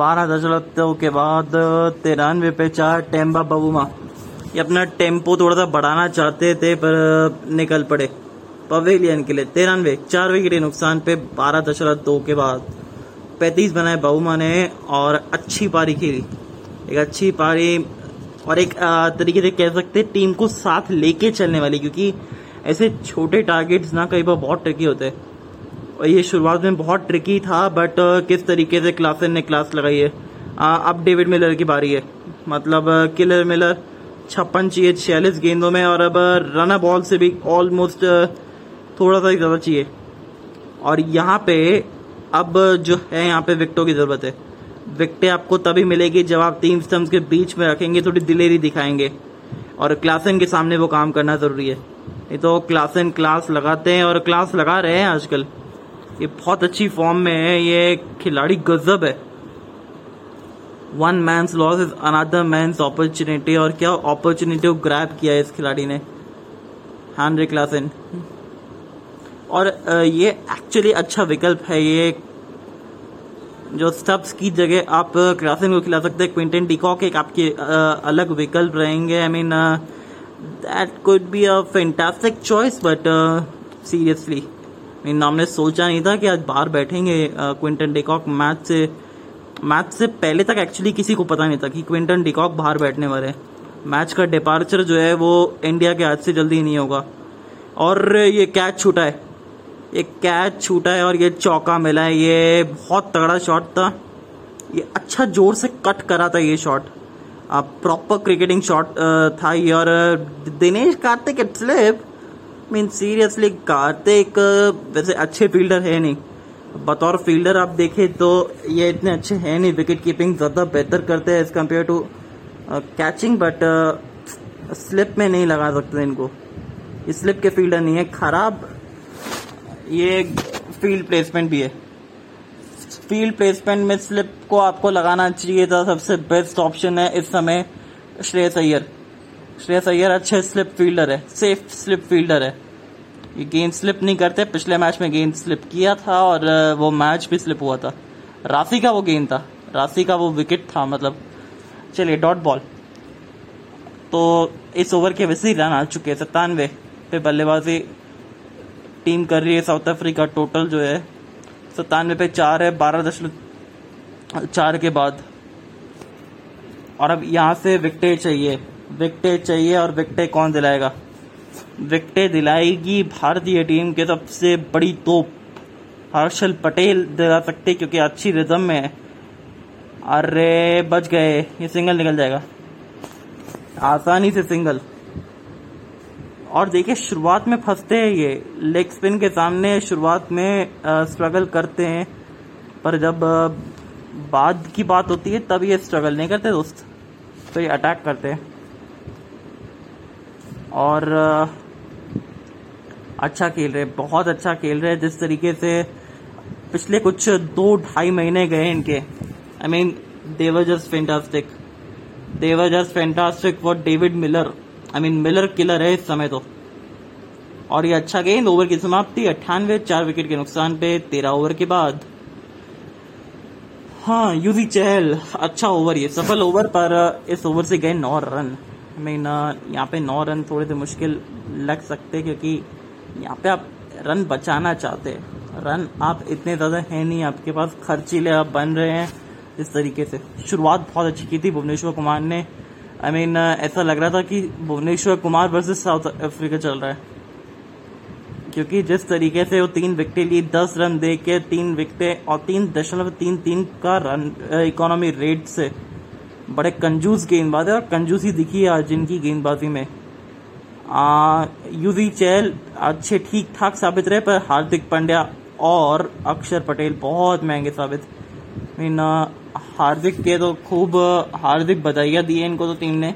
बारह दशमलव के बाद तिरानवे पे चार टेम्बा बबूमा। ये अपना टेंपो थोड़ा सा बढ़ाना चाहते थे, पर निकल पड़े। पवेलियन के लिए तिरानवे चार विकेट नुकसान पे बारह दशमलव दो के बाद पैंतीस बनाए बहुमा ने और अच्छी पारी खेली। एक अच्छी पारी और एक तरीके से कह सकते टीम को साथ लेके चलने वाली, क्योंकि ऐसे छोटे टारगेट्स ना कई बार बहुत ट्रिकी होते हैं। ये शुरुआत में बहुत ट्रिकी था बट किस तरीके से क्लासन ने क्लास लगाई है? अब डेविड मिलर की बारी है। मतलब किलर मिलर छप्पन चाहिए, छियालीस गेंदों में, और अब रन बॉल से भी ऑलमोस्ट थोड़ा सा ही ज़्यादा चाहिए। और यहाँ पे, अब जो है यहाँ पे विकटों की ज़रूरत है। विकटें आपको तभी मिलेगी जब आप तीन स्टम्स के बीच में रखेंगे, थोड़ी दिलेरी दिखाएँगे। और क्लासन के सामने वो काम करना ज़रूरी है। ये तो क्लासन क्लास लगाते हैं, और क्लास लगा रहे हैं आजकल। ये बहुत अच्छी फॉर्म में है, ये खिलाड़ी गजब है। One man loss is another man opportunity और क्या अपॉर्चुनिटी को ग्रैप किया है इस खिलाड़ी ने। हैंनरी क्लासन और ये एक्चुअली अच्छा विकल्प है, ये जो स्टब्स की जगह आप क्लासन को खिला सकते हैं। क्विंटन डिकॉक एक आपके अलग विकल्प रहेंगे। I mean that could be a fantastic choice but seriously mean हमने सोचा नहीं था कि आज बाहर बैठेंगे क्विंटन डिकॉक मैच से मैच से पहले तक एक्चुअली किसी को पता नहीं था कि क्विंटन डिकॉक बाहर बैठने वाले हैं। मैच का डिपार्चर जो है वो इंडिया के हाथ से जल्दी नहीं होगा। और ये कैच छूटा है। ये कैच छूटा है और ये चौका मिला है। ये बहुत तगड़ा शॉट था। ये अच्छा ज़ोर से कट करा था ये शॉट प्रॉपर क्रिकेटिंग शॉट था ये। और Dinesh Karthik slip mean seriously Karthik वैसे अच्छे फील्डर है नहीं। बतौर फील्डर आप देखें तो ये इतने अच्छे हैं नहीं विकेट कीपिंग ज़्यादा बेहतर करते हैं as compare to catching but slip में नहीं लगा सकते इनको। स्लिप के फील्डर नहीं है, खराब, ये फ़ील्ड प्लेसमेंट भी है। फ़ील्ड प्लेसमेंट में स्लिप को आपको लगाना चाहिए था, सबसे बेस्ट ऑप्शन है इस समय श्रेयस अय्यर श्रेयस अय्यर अच्छे स्लिप फील्डर है सेफ़ स्लिप फील्डर है। ये गेंद स्लिप नहीं करते। पिछले मैच में गेंद स्लिप किया था और वो मैच भी स्लिप हुआ था। राशि का वो गेंद था। राशि का वो विकेट था मतलब। चलिए डॉट बॉल तो इस ओवर के वैसे ही रन आ चुके हैं, सत्तानवे पे बल्लेबाजी टीम कर रही है साउथ अफ्रीका टोटल जो है, सत्तानवे पे चार है, बारह दशमलव चार के बाद। और अब यहाँ से विकटे चाहिए। विकटे चाहिए और विकटे कौन दिलाएगा? विकटे दिलाएगी भारतीय टीम के सबसे बड़ी तोप। हर्षल पटेल दिला सकते क्योंकि अच्छी रिदम में है अरे, बच गए। ये सिंगल निकल जाएगा। आसानी से सिंगल और देखिए, शुरुआत में फंसते हैं ये। लेग स्पिन के सामने शुरुआत में स्ट्रगल करते हैं। पर जब बाद की बात होती है, तब ये स्ट्रगल नहीं करते दोस्त। तो ये अटैक करते हैं। और अच्छा खेल रहे बहुत अच्छा खेल रहे जिस तरीके से पिछले कुछ दो ढाई महीने गए इनके। I mean they were just fantastic they were just fantastic for David Miller I mean Miller killer है इस समय तो। और ये अच्छा गेंद ओवर की समाप्ति, अट्ठानवे, चार विकेट के नुकसान पे, तेरह ओवर के बाद। हाँ यूजी चहल अच्छा ओवर ये, सफल ओवर पर इस ओवर से गए नौ रन। मीन यहाँ पे नौ रन थोड़े से मुश्किल लग सकते क्योंकि यहाँ पे आप रन बचाना चाहते हैं। रन आप इतने ज़्यादा हैं नहीं आपके पास खर्चीले आप बन रहे हैं। इस तरीके से। शुरुआत बहुत अच्छी की थी भुवनेश्वर कुमार ने। आई I मीन mean, ऐसा लग रहा था कि Bhuvneshwar Kumar versus South Africa चल रहा है। क्योंकि जिस तरीके से वो तीन विकेट लिए दस रन दे के तीन विकेट और तीन दशमलव तीन तीन का रन इकोनॉमी रेट से बड़े कंजूस गेंदबाज है और कंजूसी दिखी है आज इनकी गेंदबाजी में। यूवी चैल अच्छे ठीक ठाक साबित रहे, पर हार्दिक पांड्या और अक्षर पटेल बहुत महँगे साबित। मीन हार्दिक के तो खूब हार्दिक बधाइयाँ दी है इनको तो टीम ने।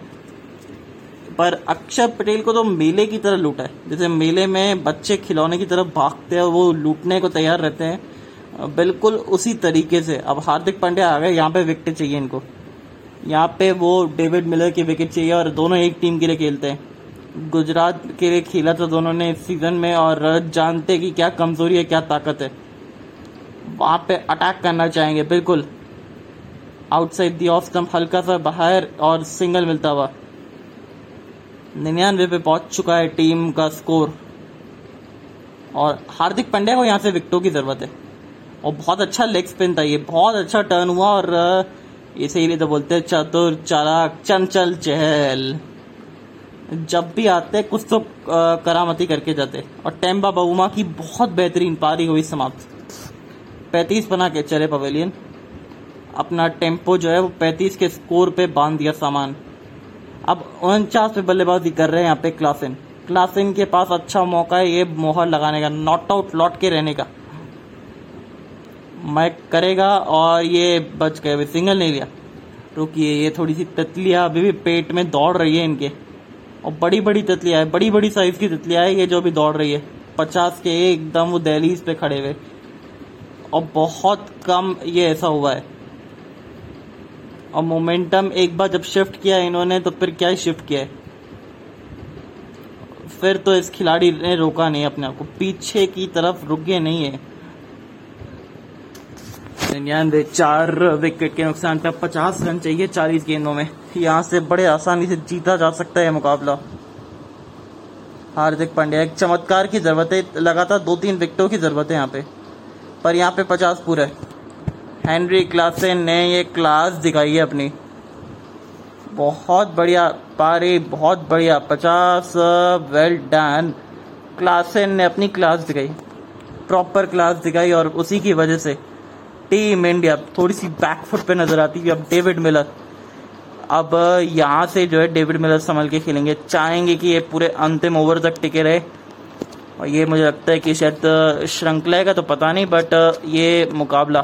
पर अक्षर पटेल को तो मेले की तरह लूटा है। जैसे मेले में बच्चे खिलौने की तरफ़ भागते हैं वो लूटने को तैयार रहते हैं। बिल्कुल उसी तरीके से। अब हार्दिक पांड्या आ गए, यहाँ पे विकेट चाहिए इनको। यहाँ पे वो डेविड मिलर की विकेट चाहिए और दोनों एक टीम के लिए खेलते हैं। गुजरात के लिए खेला था दोनों ने इस सीज़न में, और जानते कि क्या कमज़ोरी है, क्या ताकत है। वहाँ पे अटैक करना चाहेंगे, बिल्कुल। आउटसाइड दी ऑफ़ स्टंप हल्का सा बाहर और सिंगल मिलता हुआ। निन्यानवे पे पहुँच चुका है टीम का स्कोर और हार्दिक पांड्या को यहाँ से विकटों की ज़रूरत है। और बहुत अच्छा लेग स्पिन था ये, बहुत अच्छा टर्न हुआ, और, इसीलिए तो बोलते हैं, चतुर चालाक, चंचल चहल। जब भी आते कुछ तो करामती करके जाते और टेम्बा बहुमा की बहुत बेहतरीन पारी हुई समाप्त। पैंतीस बना के चले पवेलियन अपना टेंपो जो है, वो पैंतीस के स्कोर पे बाँध दिया सामान। अब उनचास पे बल्लेबाजी कर रहे हैं यहाँ पे क्लासिन क्लासिन के पास अच्छा मौका है, ये मोहर लगाने का नॉट आउट लौट के रहने का। मैक करेगा और ये बच गए सिंगल नहीं लिया। रुकिए, ये थोड़ी सी ततलियाँ, अभी भी पेट में दौड़ रही है इनके। और बड़ी बड़ी ततलियाँ है बड़ी बड़ी साइज़ की ततलियाँ है, ये जो भी दौड़ रही है। पचास के एकदम वो दहलीज पे खड़े हुए। और बहुत कम ये ऐसा हुआ है। और मोमेंटम एक बार जब शिफ्ट किया इन्होंने तो फिर क्या शिफ्ट किया है? फिर तो इस खिलाड़ी ने रोका नहीं अपने आप को। पीछे की तरफ़ रुके नहीं है। निन्यानवे, चार विकेट के नुकसान पे पचास रन चाहिए चालीस गेंदों में। यहाँ से बड़े आसानी से जीता जा सकता है मुकाबला। हार्दिक पांड्या, एक चमत्कार की ज़रूरत है, लगातार दो तीन विकेटों की ज़रूरत है यहाँ पे। पर यहाँ पे पचास पूरा है। हेनरी क्लासेन ने ये क्लास दिखाई है अपनी। बहुत बढ़िया पारी, बहुत बढ़िया, पचास वेल डन क्लासेन ने अपनी क्लास दिखाई। प्रॉपर क्लास दिखाई और उसी की वजह से टीम इंडिया थोड़ी सी बैकफुट पे नज़र आती है, अब डेविड मिलर अब, यहाँ से जो है डेविड मिलर संभल के खेलेंगे, चाहेंगे कि ये पूरे अंतिम ओवर तक टिके रहे। और ये मुझे लगता है कि शायद, श्रृंखला का तो पता नहीं बट ये मुकाबला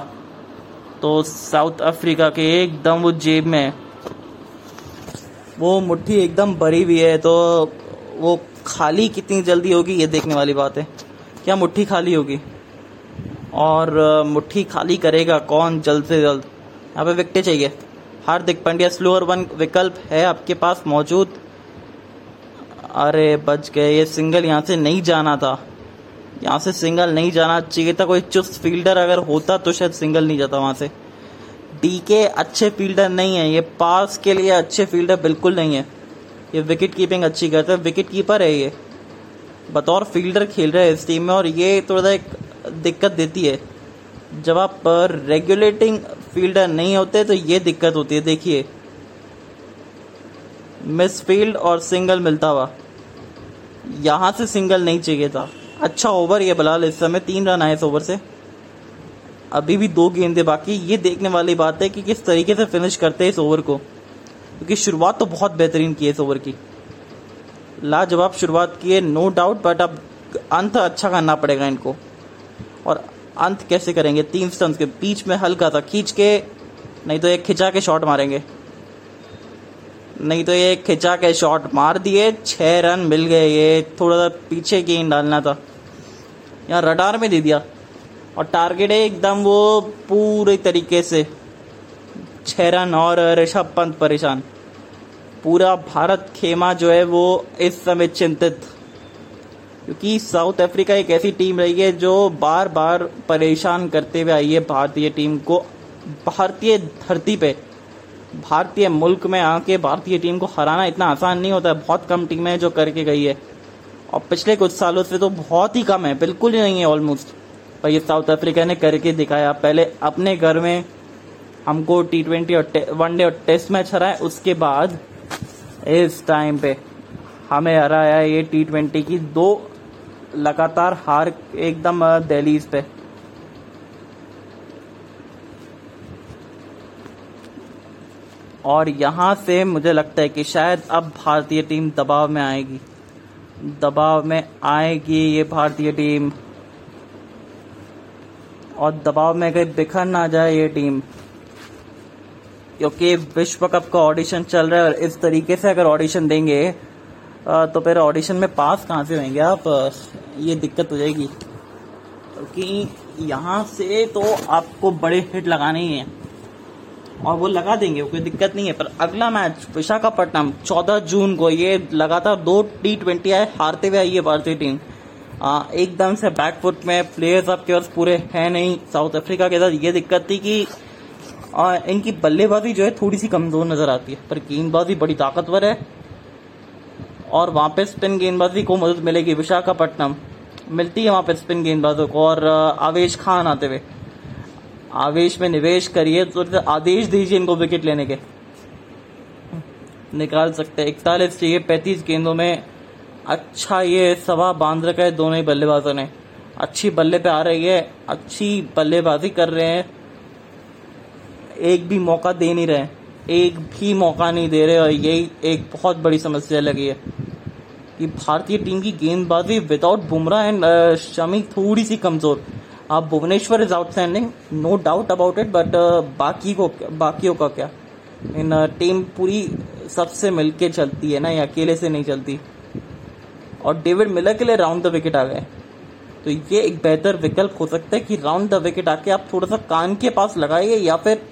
तो साउथ अफ्रीका के एकदम वो जेब में वो मुट्ठी एकदम भरी हुई है तो वो खाली कितनी जल्दी होगी, ये देखने वाली बात है। क्या मुट्ठी खाली होगी? और मुट्ठी खाली करेगा कौन जल्द से जल्द? यहाँ पे विकटे चाहिए। हार्दिक पांड्या, स्लोअर वन विकल्प है आपके पास मौजूद। अरे, बच गए। ये सिंगल यहाँ से नहीं जाना था। यहाँ से सिंगल नहीं जाना चाहिए था। कोई चुस्त फील्डर अगर होता तो शायद सिंगल नहीं जाता वहाँ से। डीके अच्छे फील्डर नहीं है। ये पास के लिए अच्छे फील्डर बिल्कुल नहीं है। ये विकेट कीपिंग अच्छी करते है। विकेट कीपर है ये। बतौर फील्डर खेल रहे हैं इस टीम में और ये थोड़ा सा एक दिक्कत देती है। जब आप रेगुलेटिंग फील्डर नहीं होते तो ये दिक्कत होती है, देखिए। मिस फ़ील्ड और सिंगल मिलता हुआ। यहाँ से सिंगल नहीं चाहिए था। अच्छा ओवर ये बलाल इस समय तीन रन आए इस ओवर से। अभी भी दो गेंदे बाकी। ये देखने वाली बात है कि किस तरीके से फिनिश करते हैं इस ओवर को। क्योंकि शुरुआत तो बहुत बेहतरीन की है इस ओवर की। लाजवाब शुरुआत की है नो डाउट बट अब अंत अच्छा करना पड़ेगा इनको। और अंत कैसे करेंगे? तीन स्टम्स के बीच में हल्का सा खींच के, नहीं तो एक खिंचा के शॉट मारेंगे। नहीं तो ये खिंचा के शॉट मार दिए, छह रन मिल गए ये, थोड़ा सा पीछे गेंद डालना था। यहाँ रडार में दे दिया। और टारगेट है एकदम वो पूरे तरीके से। छह रन और ऋषभ पंत परेशान। पूरा भारत खेमा जो है वो इस समय चिंतित। क्योंकि साउथ अफ्रीका एक ऐसी टीम रही है जो बार बार परेशान करते हुए आई है भारतीय टीम को। भारतीय धरती पे, भारतीय मुल्क में आके भारतीय टीम को हराना इतना आसान नहीं होता। है बहुत कम टीमें हैं जो करके गई है। और पिछले कुछ सालों से तो बहुत ही कम है, बिल्कुल ही नहीं है ऑलमोस्ट पर ये साउथ अफ्रीका ने करके दिखाया। पहले अपने घर में हमको टी ट्वेंटी और वनडे और टेस्ट मैच हराए उसके बाद इस टाइम पे हमें हराया ये टी ट्वेंटी की। दो लगातार हार एकदम दहलीज पे। और यहाँ से मुझे लगता है कि शायद अब भारतीय टीम दबाव में आएगी। दबाव में आएगी ये भारतीय टीम। और दबाव में कहीं बिखर ना जाए ये टीम, क्योंकि विश्व कप का ऑडिशन चल रहा है और इस तरीके से अगर ऑडिशन देंगे तो फिर ऑडिशन में पास कहाँ से होंगे आप? ये दिक्कत हो जाएगी। क्योंकि यहाँ से तो आपको बड़े हिट लगाने ही हैं। और वो लगा देंगे कोई दिक्कत नहीं है। पर अगला मैच विशाखापट्टनम 14 जून को ये लगातार दो टी ट्वेंटी आए, हारते हुए आई है भारतीय टीम एकदम से बैकफुट में प्लेयर्स आपके पास पूरे हैं नहीं। साउथ अफ्रीका के साथ ये दिक्कत थी कि और इनकी बल्लेबाजी जो है थोड़ी सी कमज़ोर नज़र आती है। पर गेंदबाजी बड़ी ताकतवर है। और वहाँ पे स्पिन गेंदबाजी को मदद मिलेगी विशाखापट्टनम। मिलती है वहाँ पे स्पिन गेंदबाजों को और आवेश खान आते हुए। आवेश में निवेश करिए तो आदेश दीजिए इनको विकेट लेने के। निकाल सकते हैं। इकतालीस चाहिए, पैंतीस गेंदों में। अच्छा ये सवा बाँध रखा है दोनों ही बल्लेबाजों ने। अच्छी बल्ले पे आ रही है, अच्छी बल्लेबाजी कर रहे हैं। एक भी मौका दे नहीं रहे एक भी मौका नहीं दे रहे और यही एक बहुत बड़ी समस्या लगी है। कि भारतीय टीम की गेंदबाजी विदाउट बुमराह एंड शमी थोड़ी सी कमज़ोर। आप Bhuvneshwar is outstanding no doubt about it but बाकी को बाकियों का क्या? इन टीम पूरी सबसे मिलके चलती है ना ये अकेले से नहीं चलती। और डेविड मिलर के लिए राउंड द विकेट आ गए। तो ये एक बेहतर विकल्प हो सकता है कि राउंड द विकेट आके आप थोड़ा सा कान के पास लगाइए या फिर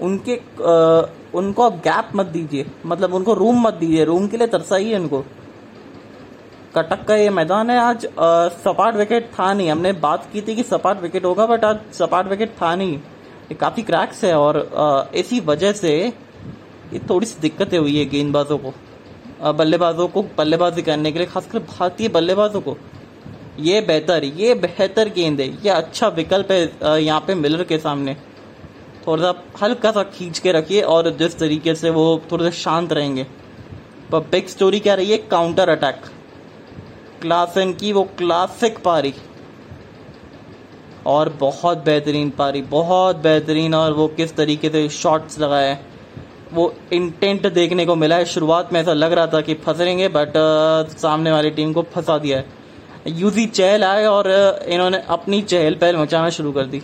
उनके आ, उनको गैप मत दीजिए। मतलब उनको रूम मत दीजिए। रूम के लिए तरसाइए उनको। कटक का ये मैदान है आज। सपाट विकेट था नहीं। हमने बात की थी कि सपाट विकेट होगा बट आज सपाट विकेट था नहीं। ये काफ़ी क्रैक्स है और इसी वजह से ये थोड़ी सी दिक्कतें हुई है गेंदबाजों को। बल्लेबाजों को बल्लेबाजी करने के लिए, खासकर भारतीय बल्लेबाजों को। ये बेहतर ये बेहतर गेंद है। ये अच्छा विकल्प है यहाँ पे मिलर के सामने। थोड़ा सा हल्का सा खींच के रखिए और जिस तरीके से वो थोड़े से शांत रहेंगे। पर बिग स्टोरी क्या रही है? काउंटर अटैक क्लासन की वो क्लासिक पारी। और बहुत बेहतरीन पारी, बहुत बेहतरीन और वो किस तरीके से शॉट्स लगाए वो इंटेंट देखने को मिला है। शुरुआत में ऐसा लग रहा था कि फंसेंगे बट सामने वाली टीम को फंसा दिया है। यूजी चहल आए और इन्होंने अपनी चहल पहल मचाना शुरू कर दी।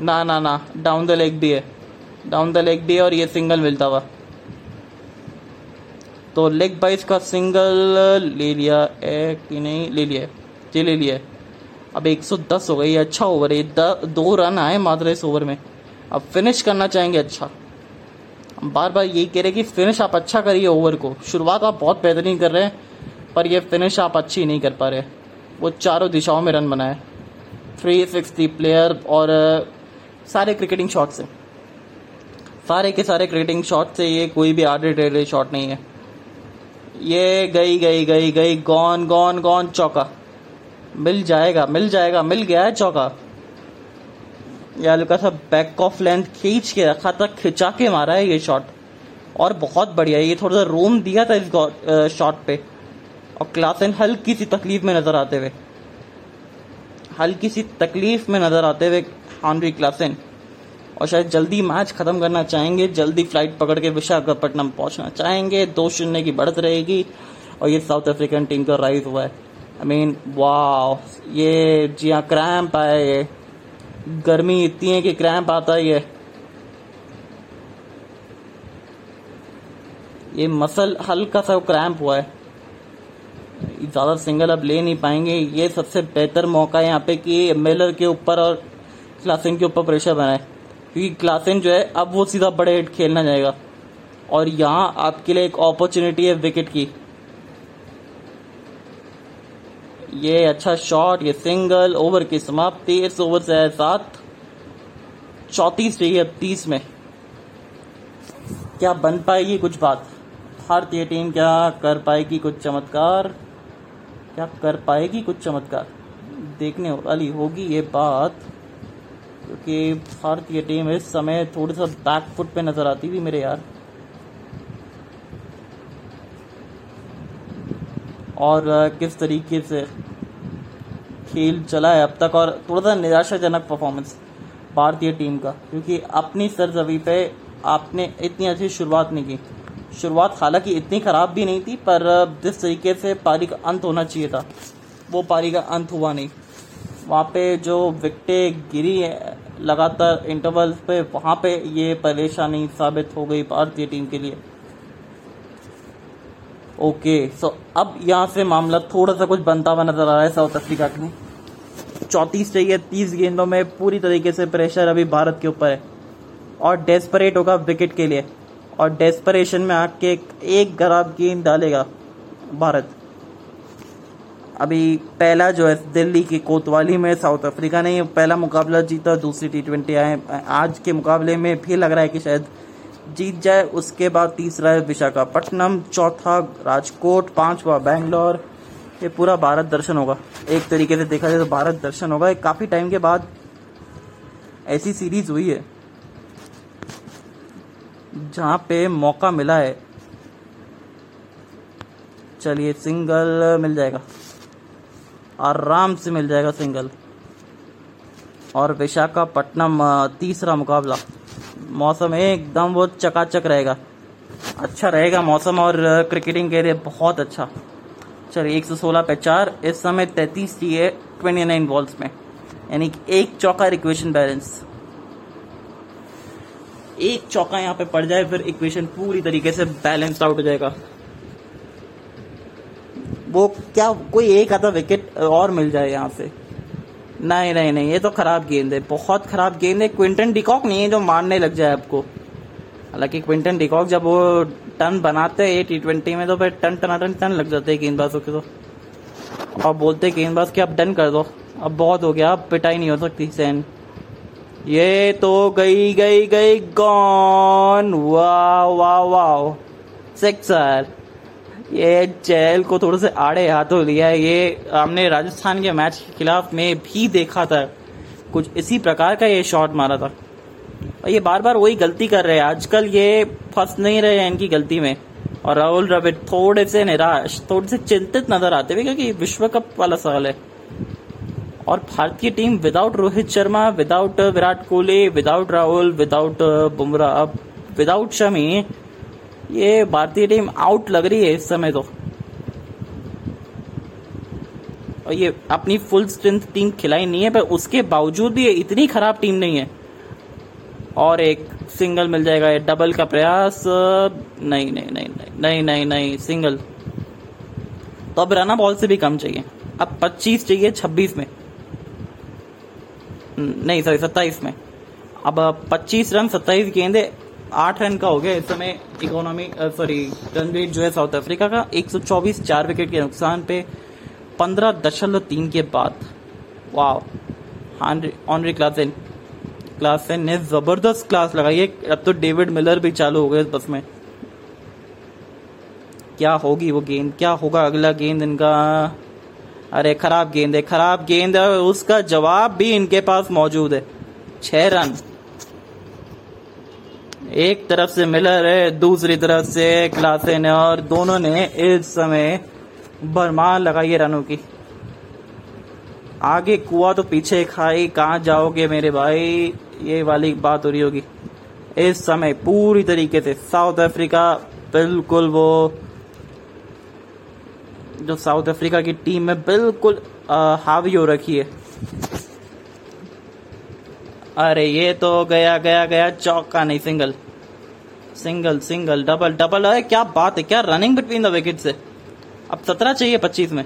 ना ना ना. डाउन द लेग भी है डाउन द लेग भी है और ये सिंगल मिलता हुआ. तो लेग बाइस का सिंगल ले लिया. है कि नहीं? ले लिया जी, ले लिया अब 110 हो गई. अच्छा ओवर है. दो रन आए मात्र इस ओवर में. अब फिनिश करना चाहेंगे अच्छा. बार बार यही कह रहे कि फिनिश आप अच्छा करिए ओवर को. शुरुआत आप बहुत बेहतरीन कर रहे हैं, पर ये फिनिश आप अच्छी नहीं कर पा रहे. वो चारों दिशाओं में रन बनाए. थ्री सिक्सटी प्लेयर और सारे क्रिकेटिंग शॉट से सारे के सारे क्रिकेटिंग शॉट से ये कोई भी आर्डिटरी शॉट नहीं है। ये गई गई गई गई गॉन गॉन गॉन चौका। मिल जाएगा मिल जाएगा, मिल गया है चौका। या हल्का सा बैक ऑफ़ लेंथ खींच के रखा था, खिंचा के मारा है ये शॉट और बहुत बढ़िया ये थोड़ा सा रोम दिया था इस शॉट पे। और क्लासन हल्की सी तकलीफ़ में नज़र आते हुए। हल्की सी तकलीफ़ में नज़र आते हुए हानवी क्लासन और शायद जल्दी मैच खत्म करना चाहेंगे, जल्दी फ़्लाइट पकड़ के विशाखापट्टनम पहुँचना चाहेंगे, दो शून्य की बढ़त रहेगी और ये साउथ अफ्रीकन टीम का राइज हुआ है। आई मीन वाह ये जी हाँ क्रैम्प आया ये। गर्मी इतनी है कि क्रैम्प आता ही है। ये मसल हल्का सा क्रैम्प हुआ है। ज़्यादा सिंगल अब ले नहीं पाएँगे। ये सबसे बेहतर मौका है यहाँ पे कि मिलर के ऊपर और क्लासिन के ऊपर प्रेशर बनाए। क्योंकि क्लासिन जो है, अब वो सीधा बड़े हिट खेलना जाएगा। और यहाँ आपके लिए एक अपॉर्चुनिटी है विकेट की। ये अच्छा शॉट ये सिंगल ओवर की समाप्ति, इस ओवर से है सात। चौतीस चाहिए अब तीस में। क्या बन पाएगी? कुछ बात। भारतीय टीम क्या कर पाएगी? कुछ चमत्कार। क्या कर पाएगी? कुछ चमत्कार। देखने वाली होगी ये बात। क्योंकि भारतीय टीम इस समय थोड़ी सा बैक फुट पे नज़र आती थी मेरे यार। और किस तरीके से खेल चला है अब तक और थोड़ा सा निराशाजनक परफॉर्मेंस भारतीय टीम का, क्योंकि अपनी सरजवी पे आपने इतनी अच्छी शुरुआत नहीं की। शुरुआत हालाँकि इतनी ख़राब भी नहीं थी, पर जिस तरीके से पारी का अंत होना चाहिए था, वो पारी का अंत हुआ नहीं। वहाँ पे जो विकटें गिरी है लगातार इंटरवल पे वहाँ पे ये परेशानी साबित हो गई भारतीय टीम के लिए। ओके सो अब यहाँ से मामला थोड़ा सा कुछ बनता हुआ नज़र आ रहा है साउथ अफ्रीका के लिए। चौंतीस चाहिए तीस गेंदों में पूरी तरीके से प्रेशर अभी भारत के ऊपर है। और डेस्परेट होगा विकेट के लिए। और डेस्परेशन में आके एक, खराब गेंद डालेगा भारत। अभी पहला जो है दिल्ली की कोतवाली में साउथ अफ्रीका ने पहला मुकाबला जीता, दूसरी टी ट्वेंटी आए। आज के मुकाबले में भी लग रहा है कि शायद जीत जाए, उसके बाद तीसरा है विशाखापट्टनम, चौथा राजकोट, पांचवा बैंगलोर। ये पूरा भारत दर्शन होगा। एक तरीके से देखा जाए तो भारत दर्शन होगा। काफ़ी टाइम के बाद ऐसी सीरीज़ हुई है, जहाँ पे मौका मिला है। चलिए सिंगल मिल जाएगा। आराम से मिल जाएगा सिंगल। और विशाखापट्टनम तीसरा मुकाबला। मौसम एकदम वो चकाचक रहेगा। अच्छा रहेगा मौसम और क्रिकेटिंग के लिए बहुत अच्छा। चलिए, एक सौ सोलह पे चार। इस समय तैतीस चाहिए ट्वेंटी नाइन बॉल्स में। यानी एक चौका इक्वेशन बैलेंस एक चौका यहाँ पे पड़ जाए, फिर इक्वेशन पूरी तरीके से बैलेंस आउट हो जाएगा। वो क्या कोई एक आधा विकेट और मिल जाए यहाँ से? नहीं नहीं नहीं, ये तो खराब गेंद है, बहुत खराब गेंद है। क्विंटन डिकॉक नहीं है जो मारने लग जाए आपको। हालाँकि क्विंटन डिकॉक जब वो टन बनाते हैं टी ट्वेंटी में तो फिर टन टन टन लग जाते हैं गेंदबाजों के तो। और बोलते हैं गेंदबाज के अब डन कर दो। अब बहुत हो गया, अब पिटाई नहीं हो सकती सैन ये तो गई गई गई गॉन वाह वाह वाह। सिक्सर ये चहल को थोड़े से आड़े हाथों लिया है। ये हमने राजस्थान के मैच के खिलाफ में भी देखा था। कुछ इसी प्रकार का ये शॉट मारा था। और ये बार बार वही गलती कर रहे हैं। आजकल ये फंस नहीं रहे हैं इनकी गलती में। और राहुल द्रविड़ थोड़े से निराश, थोड़े से चिंतित नज़र आते हुए क्योंकि विश्व कप वाला सवाल है। और भारतीय team without Rohit Sharma without Virat Kohli without Rahul without Bumrah without Shami ये भारतीय टीम आउट लग रही है इस समय तो। और ये अपनी फुल स्ट्रेंथ टीम खिलाई नहीं है, पर उसके बावजूद भी ये इतनी खराब टीम नहीं है। और एक सिंगल मिल जाएगा, ये डबल का प्रयास, नहीं नहीं नहीं नहीं नहीं नहीं नहीं नहीं सिंगल तो अब रना बॉल से भी कम चाहिए। अब 25 चाहिए 26 में। नहीं सॉरी 27 में। अब 25 रन 27 गेंदे आठ रन का हो गया इस समय इकोनॉमी सॉरी रन रेट जो है साउथ अफ्रीका का 124 चार विकेट के नुकसान पे, पंद्रह दशमलव तीन के बाद। वाह ऑनरी क्लासन क्लासन ने ज़बरदस्त क्लास लगाई है। अब तो डेविड मिलर भी चालू हो गए इस बस में। क्या होगी वो गेंद? क्या होगा अगला गेंद इनका? अरे, खराब गेंद है, खराब गेंद है उसका जवाब भी इनके पास मौजूद है। छह रन। एक तरफ़ से मिलर है दूसरी तरफ़ से क्लासेन है और दोनों ने इस समय बरमान लगाई है रनों की। आगे कुआ तो पीछे खाई, कहा जाओगे मेरे भाई? ये वाली बात हो रही होगी। इस समय पूरी तरीके से साउथ अफ्रीका, बिल्कुल वो, जो साउथ अफ्रीका की टीम में बिल्कुल हावी हो रखी है। अरे ये तो गया गया गया चौका नहीं single single single double double अरे क्या बात है, क्या रनिंग बिटवीन द विकेट से अब सत्रह चाहिए पच्चीस में।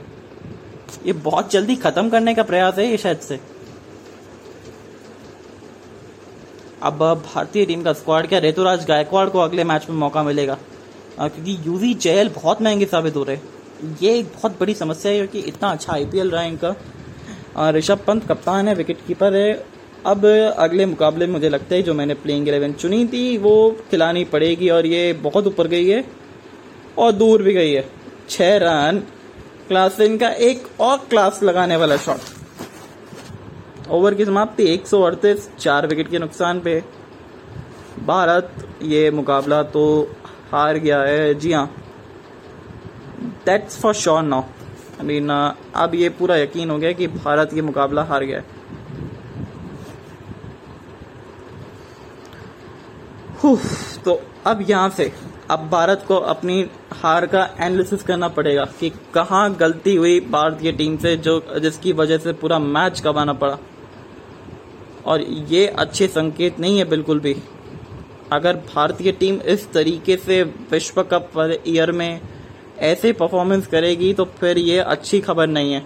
ये बहुत जल्दी खत्म करने का प्रयास है ये शायद से। अब भारतीय टीम का स्क्वाड क्या रेतुराज गायकवाड़ को अगले मैच में मौका मिलेगा? क्योंकि यूवी जैल बहुत महँगे साबित हो रहे ये एक बहुत बड़ी समस्या है, क्योंकि इतना अच्छा आईपीएल रहा है इनका ऋषभ पंत कप्तान है विकेट कीपर है। अब अगले मुकाबले मुझे लगता है जो मैंने प्लेइंग इलेवन चुनी थी, वो खिलानी पड़ेगी और ये बहुत ऊपर गई है और दूर भी गई है। छह रन। क्लास का एक और क्लास लगाने वाला शॉट ओवर की समाप्ति, एक सौ अड़तीस, चार विकेट के नुकसान पे। भारत ये मुकाबला तो हार गया है। जी हाँ। That's for sure now I mean अब ये पूरा यकीन हो गया कि भारत ये मुकाबला हार गया है। तो अब यहाँ से अब भारत को अपनी हार का एनालिसिस करना पड़ेगा कि कहाँ गलती हुई भारतीय टीम से जो, जिसकी वजह से पूरा मैच गंवाना पड़ा। और ये अच्छे संकेत नहीं है बिल्कुल भी। अगर भारतीय टीम इस तरीके से विश्व कप ईयर में ऐसे परफॉर्मेंस करेगी तो फिर ये अच्छी खबर नहीं है।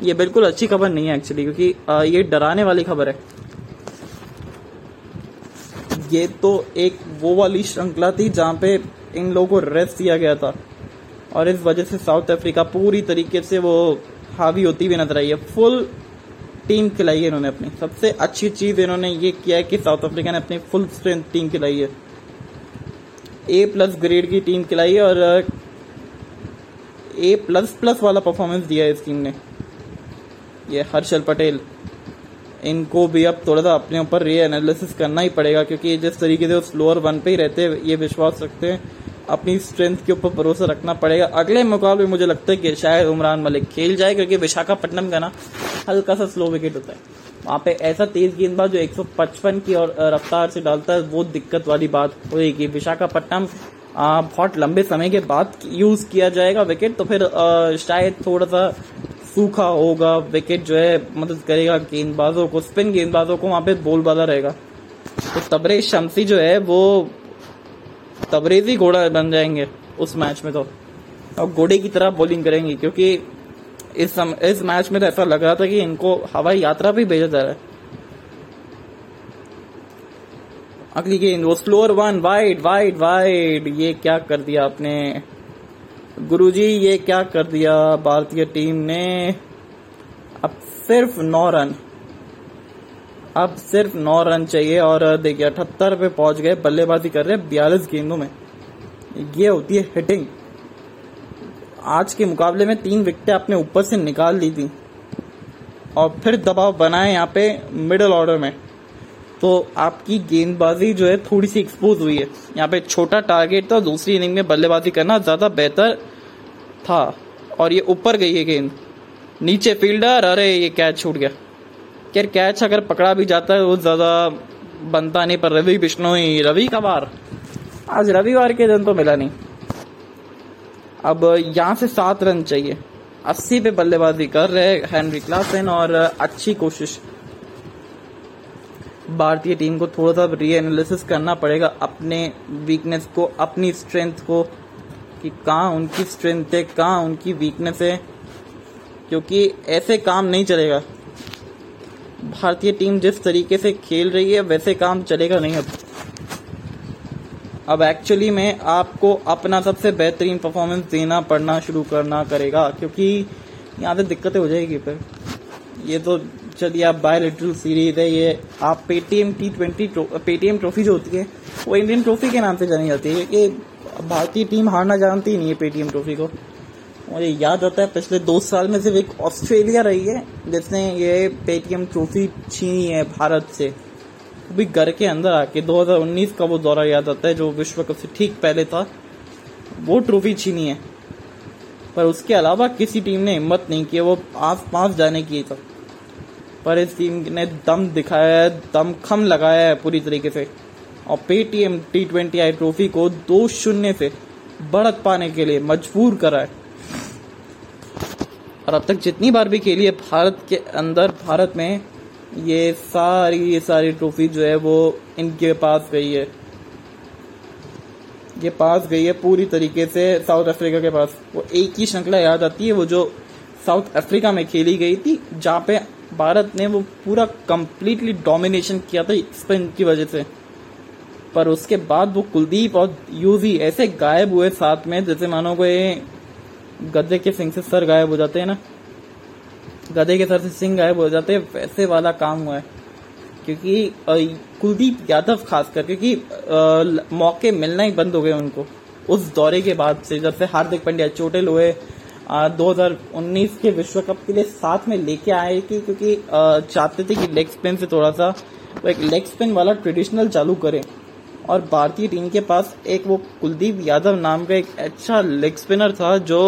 ये बिल्कुल अच्छी खबर नहीं है एक्चुअली क्योंकि ये डराने वाली खबर है। ये तो एक वो वाली श्रृंखला थी जहाँ पे इन लोगों को रेस्ट दिया गया था। और इस वजह से साउथ अफ्रीका पूरी तरीके से वो हावी होती हुई नज़र आई है। फुल टीम खिलाई है इन्होंने अपनी। सबसे अच्छी चीज़ इन्होंने ये किया है कि साउथ अफ्रीका ने अपनी फुल स्ट्रेंथ टीम खिलाई है। ए प्लस ग्रेड की टीम खिलाई है और ए प्लस प्लस वाला परफॉर्मेंस दिया है इस टीम ने। ये हर्षल पटेल। इनको भी अब थोड़ा सा अपने ऊपर री एनालिसिस करना ही पड़ेगा, क्योंकि ये जिस तरीके से वो स्लोअर वन पे ही रहते हैं, ये विश्वास रखते हैं। अपनी स्ट्रेंथ के ऊपर भरोसा रखना पड़ेगा। अगले मुकाबले मुझे लगता है कि शायद उमरान मलिक खेल जाए, क्योंकि विशाखापट्टनम का ना हल्का सा स्लो विकेट होता है। वहाँ पे ऐसा तेज गेंदबाज जो 155 की और रफ्तार से डालता है, वो दिक्कत वाली बात होगी विशाखापट्टनम बहुत लंबे समय के बाद यूज़ किया जाएगा विकेट तो फिर शायद थोड़ा सा सूखा होगा विकेट जो है मदद करेगा गेंदबाजों को स्पिन गेंदबाजों को वहाँ पे बोलबाला रहेगा। तो तबरेज शमसी जो है वो तबरेजी घोड़ा बन जाएँगे उस मैच में तो। और घोड़े की तरह बॉलिंग करेंगे क्योंकि इस सम, इस मैच में तो ऐसा लग रहा था कि इनको हवाई यात्रा भी भेजा जा रहा है। अगली गेंद वो slower one wide wide wide ये क्या कर दिया आपने? गुरुजी, ये क्या कर दिया? भारतीय टीम ने अब सिर्फ़ नौ रन। अब सिर्फ़ नौ रन चाहिए और देखिए, अठहत्तर पे पहुँच गए, बल्लेबाजी कर रहे बयालीस गेंदों में। ये होती है हिटिंग आज के मुकाबले में तीन विकेटें अपने ऊपर से निकाल ली थी। और फिर दबाव बनाए यहाँ पे मिडिल ऑर्डर में। तो आपकी गेंदबाजी जो है थोड़ी सी एक्सपोज हुई है। यहाँ पे छोटा टारगेट था, दूसरी इनिंग में बल्लेबाजी करना ज़्यादा बेहतर था। और ये ऊपर गई है गेंद। नीचे फील्डर अरे ये कैच छूट गया। खैर कैच अगर पकड़ा भी जाता है, वो ज़्यादा बनता नहीं, पर रवि बिश्नोई रवि का बार आज रविवार के दिन तो मिला नहीं। अब यहाँ से सात रन चाहिए। अस्सी पे बल्लेबाजी कर रहे हैं हेनरी क्लासन और अच्छी कोशिश। भारतीय टीम को थोड़ा सा री एनालिसिस करना पड़ेगा अपने वीकनेस को, अपनी स्ट्रेंथ को, कि कहाँ उनकी स्ट्रेंथ है, कहाँ उनकी वीकनेस है, क्योंकि ऐसे काम नहीं चलेगा। भारतीय टीम जिस तरीके से खेल रही है, वैसे काम चलेगा नहीं अब। अब एक्चुअली में आपको अपना सबसे बेहतरीन परफॉर्मेंस देना पड़ना शुरू करना करेगा, क्योंकि यहाँ से दिक्कतें हो जाएगी फिर। ये तो चलिए आप बायोलिट्रल सीरीज़ है, ये आप Paytm T twenty Paytm trophy जो होती है, वो इंडियन ट्रॉफी के नाम से जानी जाती है कि भारतीय टीम हारना जानती नहीं है पेटीएम ट्रॉफी को। मुझे याद आता है, पिछले दो साल में सिर्फ़ एक ऑस्ट्रेलिया रही है, जिसने ये पेटीएम ट्रॉफी छीनी है भारत से। भी घर के अंदर आके 2019 का वो दौरा याद आता है, जो विश्व कप से ठीक पहले था, वो ट्रॉफी छीनी है। पर उसके अलावा किसी टीम ने हिम्मत नहीं की वो आस पास जाने की था पर इस टीम ने दम दिखाया है, दम खम लगाया है पूरी तरीके से। और Paytm T twenty I trophy को दो शून्य से बढ़त पाने के लिए मजबूर करा है। और अब तक जितनी बार भी खेली है भारत के अंदर, भारत में ये सारी ये सारी ट्रॉफी जो है वो इनके पास गई है। ये पास गई है पूरी तरीके से साउथ अफ्रीका के पास। वो एक ही श्रृंखला याद आती है, वो जो साउथ अफ्रीका में खेली गई थी, जहाँ पे भारत ने वो पूरा कंप्लीटली डोमिनेशन किया था स्पिन की वजह से। पर उसके बाद वो कुलदीप और यूजी ऐसे गायब हुए साथ में, जैसे मानो को ये गद्दे के सिंह से सर गायब हो जाते हैं ना? गधे के सर से सिंह गायब हो जाते हैं, वैसे वाला काम हुआ है। क्योंकि कुलदीप यादव खास खासकर, क्योंकि मौके मिलना ही बंद हो गए उनको। उस दौरे के बाद से जब से हार्दिक पांड्या चोटिल हुए दो हज़ार उन्नीस के विश्व कप के लिए साथ में लेके आए कि क्योंकि चाहते थे कि लेग स्पिन से थोड़ा सा वो एक लेग स्पिन वाला ट्रेडिशनल चालू करें। और भारतीय टीम के पास एक वो कुलदीप यादव नाम का एक अच्छा लेग स्पिनर था जो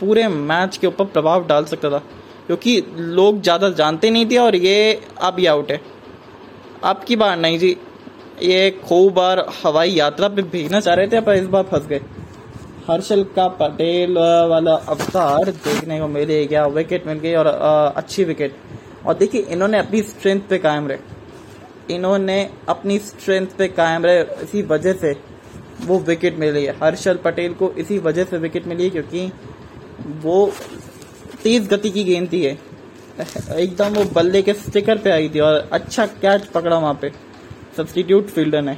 पूरे मैच के ऊपर प्रभाव डाल सकता था। क्योंकि लोग ज़्यादा जानते नहीं थे और ये अब ही आउट है। अब की बार नहीं जी, ये खूब बार हवाई यात्रा पे भेजना चाह रहे थे, पर इस बार फंस गए। हर्षल का पटेल वाला अवतार देखने को मिले गया। विकेट मिल गई और अच्छी विकेट और देखिए, इन्होंने अपनी स्ट्रेंथ पे कायम रहे। इन्होंने अपनी स्ट्रेंथ पे कायम रहे इसी वजह से वो विकेट मिली है। हर्षल पटेल को इसी वजह से विकेट मिली है क्योंकि वो तेज गति की गेंद थी है एकदम वो बल्ले के स्टिकर पे आई थी और अच्छा कैच पकड़ा वहाँ पे। सब्सटीट्यूट फील्डर ने।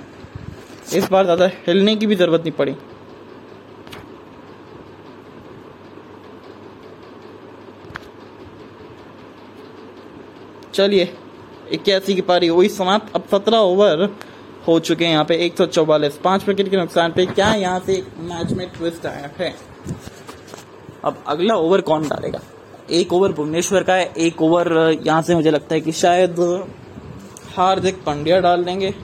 इस बार ज़्यादा हिलने की भी ज़रूरत नहीं पड़ी। चलिए, इक्यासी की पारी वही समाप्त। अब सत्रह ओवर हो चुके हैं यहाँ पे, एक सौ चौवालीस। पाँच विकेट के नुकसान पे क्या यहाँ से मैच में ट्विस्ट आया है? अब अगला ओवर कौन डालेगा? एक ओवर भुवनेश्वर का है, एक ओवर यहाँ से मुझे लगता है कि शायद हार्दिक पांड्या डाल देंगे।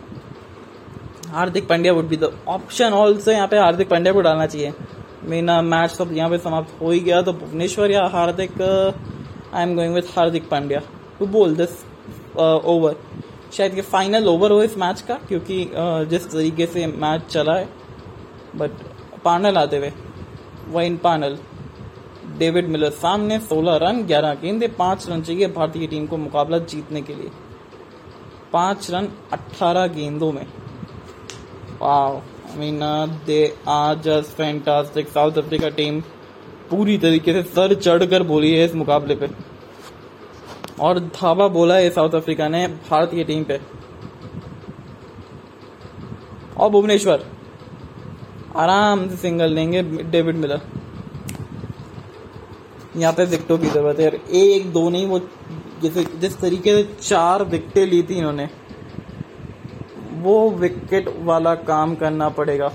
Hardik Pandya would be the option also यहाँ पे हार्दिक पांड्या को डालना चाहिए। मेरा मैच तो यहाँ पे समाप्त हो ही गया तो भुवनेश्वर या Hardik I am going with Hardik Pandya. To bowl this over शायद ये फाइनल ओवर हो इस मैच का क्योंकि uh, जिस तरीके से मैच चला है बट पानल आते हुए वाइन पानल डेविड मिलर सामने 16 रन 11 गेंदे पाँच रन चाहिए भारतीय टीम को मुकाबला जीतने के लिए। पाँच रन 18 गेंदों में। Wow I mean they are just fantastic South Africa team पूरी तरीके से सर चढ़कर बोली है इस मुकाबले पे। और धावा बोला है साउथ अफ्रीका ने भारत की टीम पे। और भुवनेश्वर। आराम से सिंगल लेंगे डेविड मिलर यहाँ पे विकेटों की ज़रूरत है एक, दो नहीं, वो जैसे, जिस तरीके से चार विकेटें ली थी इन्होंने, वो विकेट वाला काम करना पड़ेगा।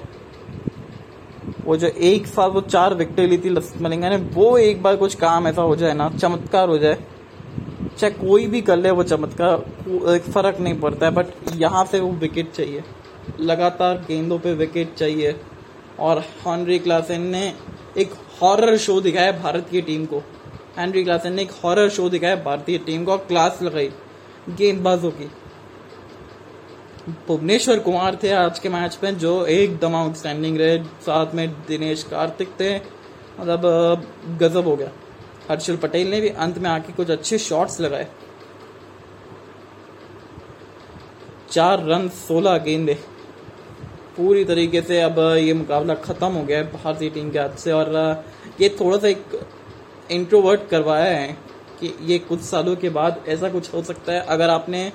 वो जो एक साथ वो चार विकेटें ली थी लसित मलिंगा ने, वो एक बार कुछ काम ऐसा हो जाए ना, चमत्कार हो जाए। चाहे कोई भी कर ले, वो चमत्कार फ़र्क नहीं पड़ता है बट यहाँ से वो विकेट चाहिए। लगातार गेंदों पे विकेट चाहिए। और हॉनरी क्लासन ने एक हॉरर शो दिखाया भारत की टीम को। हेनरी क्लासन ने एक हॉरर शो दिखाया भारतीय टीम को, और क्लास लगाई गेंदबाजों की। भुवनेश्वर कुमार थे आज के मैच में, जो एकदम आउटस्टैंडिंग रहे। साथ में दिनेश कार्तिक थे। मतलब गजब हो गया। हर्षल पटेल ने भी अंत में आके कुछ अच्छे शॉट्स लगाए। चार रन, सोलह गेंदे। पूरी तरीके से अब ये मुकाबला ख़त्म हो गया है भारतीय टीम के हाथ से और ये थोड़ा सा एक इंट्रोवर्ट करवाया है कि ये कुछ सालों के बाद ऐसा कुछ हो सकता है। अगर आपने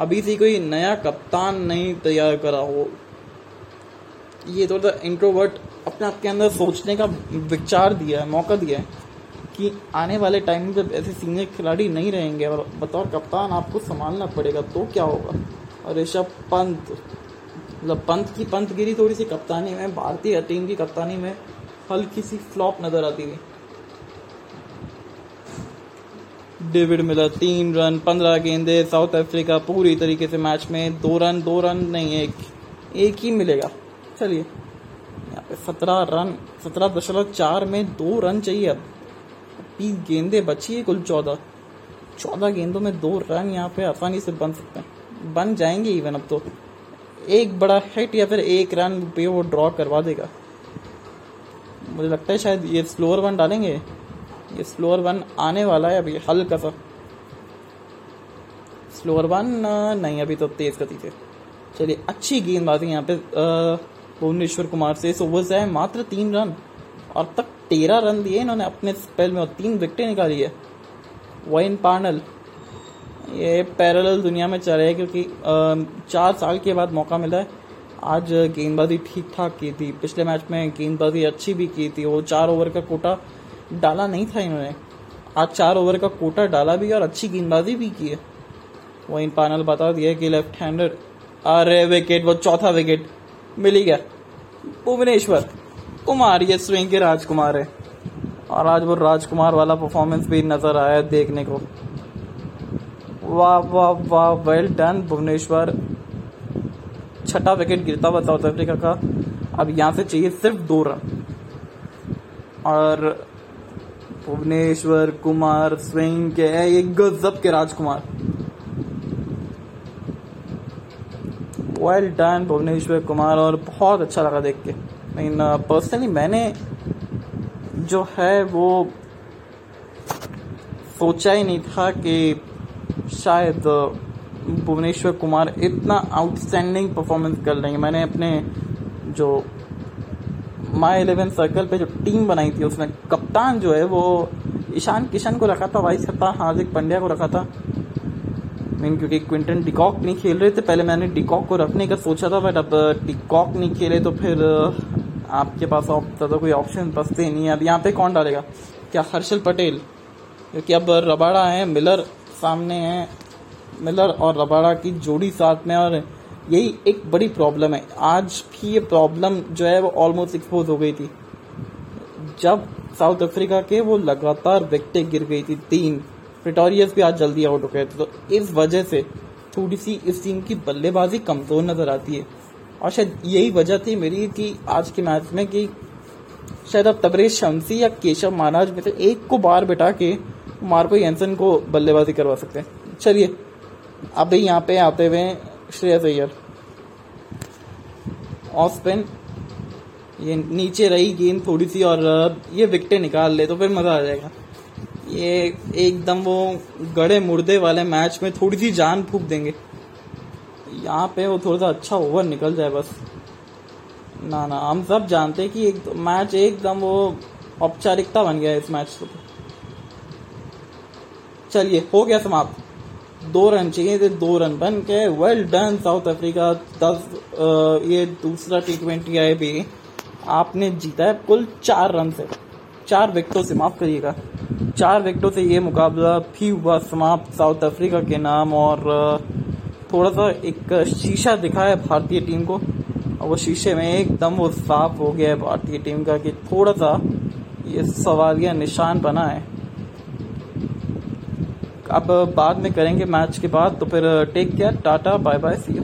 अभी से कोई नया कप्तान नहीं तैयार करा हो, ये थोड़ा सा इंट्रोवर्ट अपने आप के अंदर सोचने का विचार दिया है, मौका दिया है। कि आने वाले टाइम में जब ऐसे सीनियर खिलाड़ी नहीं रहेंगे और बतौर कप्तान आपको संभालना पड़ेगा तो क्या होगा? और ऋषभ पंत मतलब पंत की पंत गिरी थोड़ी सी कप्तानी में, भारतीय टीम की कप्तानी में हल्की सी फ्लॉप नज़र आती थी। डेविड मिलर, तीन रन, पंद्रह गेंदे, साउथ अफ्रीका पूरी तरीके से मैच में, दो रन दो रन नहीं, एक एक ही मिलेगा। चलिए, यहाँ पे सत्रह रन, सत्रह दशमलव चार में दो रन चाहिए अब। तीस गेंदे बची है कुल चौदह। चौदह गेंदों में दो रन यहाँ पे आसानी से बन सकते हैं। बन जाएँगे इवन अब तो। एक बड़ा हिट या फिर एक रन पे वो ड्रॉ करवा देगा। मुझे लगता है शायद ये स्लोअर वन डालेंगे। ये स्लोअर वन आने वाला है अभी, हल्का सा। स्लोअर वन नहीं, अभी तो तेज गति से। चलिए, अच्छी गेंदबाजी यहाँ पे भुवनेश्वर कुमार से। इस है, मात्र तीन रन। और तक तेरह रन दिए इन्होंने अपने स्पेल में और तीन विकेटें निकाली है। वाइन पार्नल ये पैरेलल दुनिया में चल रहे हैं क्योंकि चार साल के बाद मौका मिला है। आज गेंदबाजी ठीक ठाक की थी। पिछले मैच में गेंदबाजी अच्छी भी की थी। वो चार ओवर का कोटा डाला नहीं था इन्होंने। आज चार ओवर का कोटा डाला भी और अच्छी गेंदबाजी भी की है। वो इन पैनल बता दिया कि लेफ़्ट हैंडर अरे विकेट वो चौथा विकेट मिल गया। भुवनेश्वर कुमार ये स्विंग के राजकुमार है। और आज वो राजकुमार वाला परफॉर्मेंस भी नज़र आया देखने को। वाह वाह वाह वेल डन भुवनेश्वर। छठा विकेट गिरता हुआ साउथ अफ्रीका का। अब यहाँ से चाहिए सिर्फ़ दो रन। और भुवनेश्वर कुमार स्विंग के ये गजब के राजकुमार। वेल डन भुवनेश्वर कुमार, और बहुत अच्छा लगा देख के। मीन पर्सनली मैंने जो है वो सोचा ही नहीं था कि शायद भुवनेश्वर कुमार इतना आउटस्टैंडिंग परफॉर्मेंस कर लेंगे। मैंने अपने जो माई इलेवन सर्कल पे जो टीम बनाई थी, उसमें कप्तान जो है वो ईशान किशन को रखा था, वाइस कप्तान हार्दिक पांड्या को रखा था। मीन क्योंकि क्विंटन डिकॉक नहीं खेल रहे थे, पहले मैंने डिकॉक को रखने का सोचा था बट अब डिकॉक नहीं खेले तो फिर आपके पास ज़्यादा कोई ऑप्शन बचते नहीं है। अब यहाँ पे कौन डालेगा? क्या हर्षल पटेल? क्योंकि अब रबाड़ा है, मिलर सामने है। मिलर और रबाड़ा की जोड़ी साथ में और यही एक बड़ी प्रॉब्लम है। आज की ये प्रॉब्लम जो है वो ऑलमोस्ट एक्सपोज हो गई थी। जब साउथ अफ्रीका के वो लगातार विकेटें गिर गई थी तीन प्रिटोरियस भी आज जल्दी आउट हो गए थे। तो इस वजह से थोड़ी सी इस टीम की बल्लेबाजी कमज़ोर नज़र आती है। और शायद यही वजह थी मेरी कि आज के मैच में कि शायद अब तबरेज शमसी या केशव महाराज में से एक को बाहर बिठा के मार्को येंसन को बल्लेबाजी करवा सकते हैं। चलिए अभी यहाँ पे आते हुए श्रेयस अय्यर ऑफ़ स्पिन ये नीचे रही गेंद थोड़ी सी और ये विकटें निकाल ले तो फिर मज़ा आ जाएगा। ये एकदम वो गड़े मुर्दे वाले मैच में थोड़ी सी जान फूक देंगे। यहाँ पे वो थोड़ा सा अच्छा ओवर निकल जाए बस। ना ना, हम सब जानते हैं कि एक मैच एकदम वो औपचारिकता बन गया इस मैच को चलिए, हो गया समाप्त। दो रन चाहिए थे, दो रन बन के वेल डन साउथ अफ्रीका दस ये दूसरा टी ट्वेंटी है भी। आपने जीता है कुल चार रन से। चार विकेटों से माफ़ करिएगा। चार विकेटों से ये मुकाबला भी हुआ समाप्त साउथ अफ्रीका के नाम और थोड़ा सा एक शीशा दिखा है भारतीय टीम को। और वो शीशे में एकदम वो साफ़ हो गया है भारतीय टीम का कि थोड़ा सा ये सवालिया निशान बना है। अब बाद में करेंगे मैच के बाद तो फिर take care tata bye bye see you